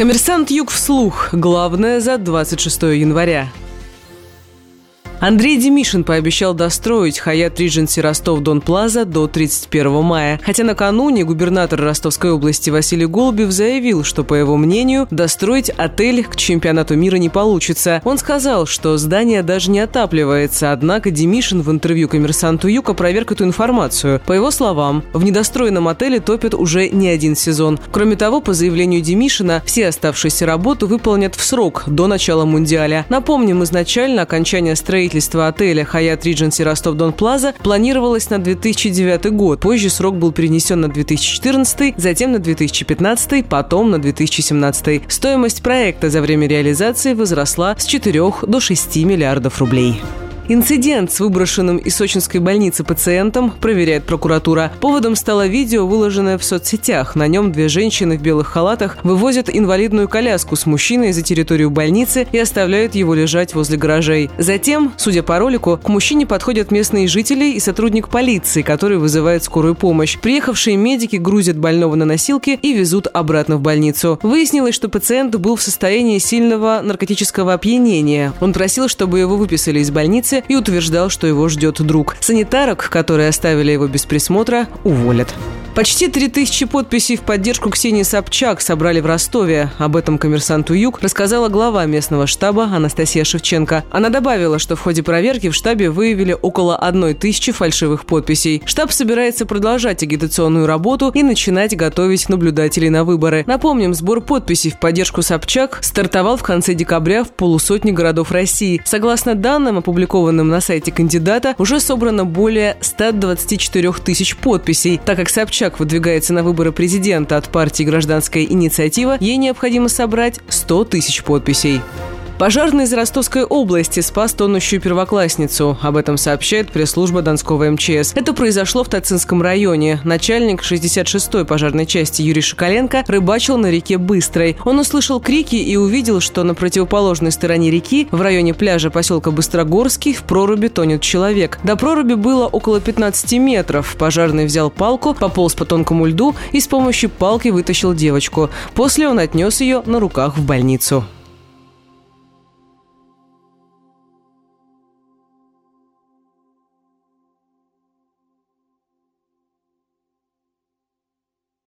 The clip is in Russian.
Коммерсант Юг вслух. Главное за 26 января. Андрей Демишин пообещал достроить Хаят Ридженси Ростов-Дон Плаза до 31 мая. Хотя накануне губернатор Ростовской области Василий Голубев заявил, что, по его мнению, достроить отель к чемпионату мира не получится. Он сказал, что здание даже не отапливается, однако Демишин в интервью коммерсанту Юг опроверг эту информацию. По его словам, в недостроенном отеле топят уже не один сезон. Кроме того, по заявлению Демишина, все оставшиеся работы выполнят в срок до начала Мундиаля. Напомним, изначально окончание строительства строительство отеля Hyatt Regency Ростов-Дон Плаза планировалось на 2009 год. Позже срок был перенесен на 2014, затем на 2015, потом на 2017. Стоимость проекта за время реализации возросла с 4 до 6 миллиардов рублей. Инцидент с выброшенным из сочинской больницы пациентом проверяет прокуратура. Поводом стало видео, выложенное в соцсетях. На нем две женщины в белых халатах вывозят инвалидную коляску с мужчиной за территорию больницы и оставляют его лежать возле гаражей. Затем, судя по ролику, к мужчине подходят местные жители и сотрудник полиции, который вызывает скорую помощь. Приехавшие медики грузят больного на носилки и везут обратно в больницу. Выяснилось, что пациент был в состоянии сильного наркотического опьянения. Он просил, чтобы его выписали из больницы, и утверждал, что его ждет друг. Санитарок, которые оставили его без присмотра, уволят. Почти 3000 подписей в поддержку Ксении Собчак собрали в Ростове. Об этом коммерсанту Юг рассказала глава местного штаба Анастасия Шевченко. Она добавила, что в ходе проверки в штабе выявили около одной тысячи фальшивых подписей. Штаб собирается продолжать агитационную работу и начинать готовить наблюдателей на выборы. Напомним, сбор подписей в поддержку Собчак стартовал в конце декабря в полусотни городов России. Согласно данным, опубликованным на сайте кандидата, уже собрано более 124 тысяч подписей, так как Собчак Собчак выдвигается на выборы президента от партии «Гражданская инициатива», ей необходимо собрать 100 тысяч подписей. Пожарный из Ростовской области спас тонущую первоклассницу. Об этом сообщает пресс-служба Донского МЧС. Это произошло в Тацинском районе. Начальник 66-й пожарной части Юрий Шоколенко рыбачил на реке Быстрой. Он услышал крики и увидел, что на противоположной стороне реки, в районе пляжа поселка Быстрогорский, в проруби тонет человек. До проруби было около 15 метров. Пожарный взял палку, пополз по тонкому льду и с помощью палки вытащил девочку. После он отнес ее на руках в больницу.